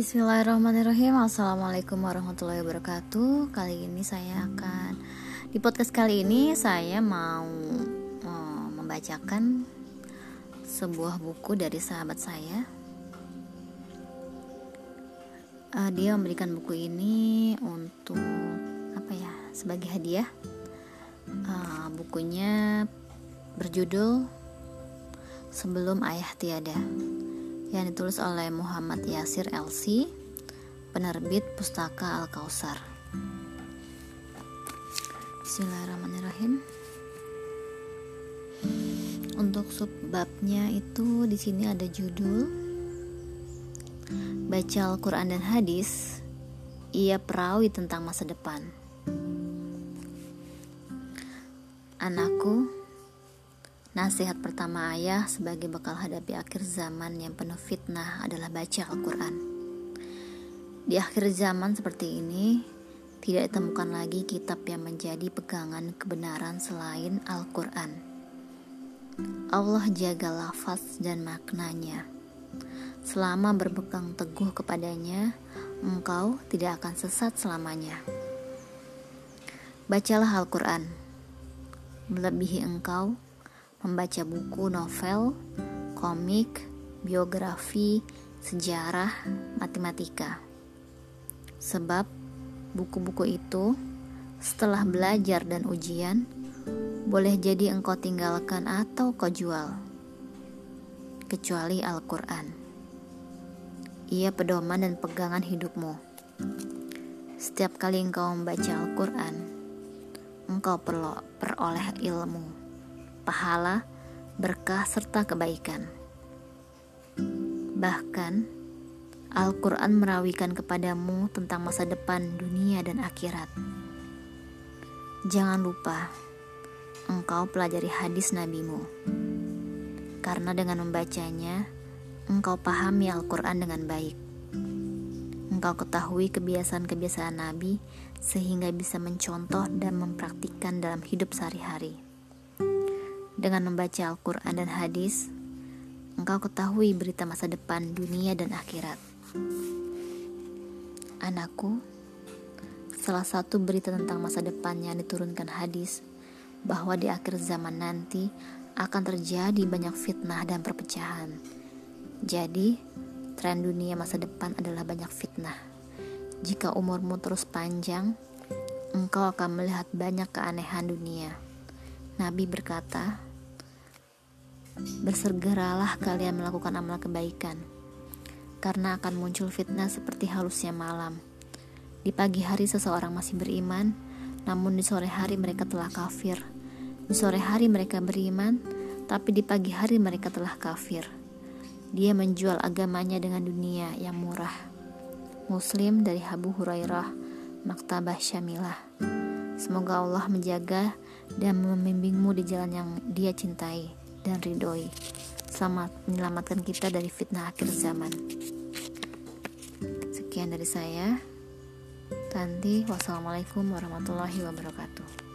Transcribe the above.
Bismillahirrahmanirrahim. Assalamualaikum warahmatullahi wabarakatuh. Kali ini saya akan Di podcast kali ini saya mau uh, Membacakan Sebuah buku dari sahabat saya. Uh, Dia memberikan buku ini Untuk Apa ya Sebagai hadiah. Uh, Bukunya Berjudul Sebelum Ayah Tiada yang ditulis oleh Muhammad Yasir LC, penerbit Pustaka Al-Kausar. Bismillahirrahmanirrahim. Untuk subbabnya itu di sini ada judul Baca Al-Quran dan Hadis Ia perawi tentang masa depan Anakku Nasihat pertama ayah sebagai bekal hadapi akhir zaman yang penuh fitnah adalah baca Al-Quran. Di akhir zaman seperti ini, tidak ditemukan lagi kitab yang menjadi pegangan kebenaran selain Al-Quran. Allah jaga lafaz dan maknanya. Selama berpegang teguh kepadanya, engkau tidak akan sesat selamanya. Bacalah Al-Quran. Melebihi engkau, membaca buku novel, komik, biografi, sejarah, matematika. Sebab buku-buku itu setelah belajar dan ujian boleh jadi engkau tinggalkan atau kau jual. Kecuali Al-Qur'an. Ia pedoman dan pegangan hidupmu. Setiap kali engkau membaca Al-Qur'an, engkau perlu peroleh ilmu pahala, berkah, serta kebaikan. Bahkan, Al-Quran merawikan kepadamu tentang masa depan dunia dan akhirat. Jangan lupa, engkau pelajari hadis nabimu. Karena dengan membacanya, engkau pahami Al-Quran dengan baik. Engkau ketahui kebiasaan-kebiasaan Nabi sehingga bisa mencontoh dan mempraktikkan dalam hidup sehari-hari. Dengan membaca Al-Quran dan hadis, engkau ketahui berita masa depan dunia dan akhirat. Anakku, salah satu berita tentang masa depan yang diturunkan hadis bahwa di akhir zaman nanti akan terjadi banyak fitnah dan perpecahan. Jadi, tren dunia masa depan adalah banyak fitnah. Jika umurmu terus panjang, engkau akan melihat banyak keanehan dunia. Nabi berkata, Bersegeralah kalian melakukan amal kebaikan, karena akan muncul fitnah seperti halusnya malam. Di pagi hari seseorang masih beriman, namun di sore hari mereka telah kafir. Di sore hari mereka beriman, tapi di pagi hari mereka telah kafir. Dia menjual agamanya dengan dunia yang murah. Muslim dari Abu Hurairah, Maktabah Syamilah. Semoga Allah menjaga dan membimbingmu di jalan yang dia cintai dan ridhoi. Selamat menyelamatkan kita dari fitnah akhir zaman. Sekian dari saya. Tanti, wassalamualaikum warahmatullahi wabarakatuh.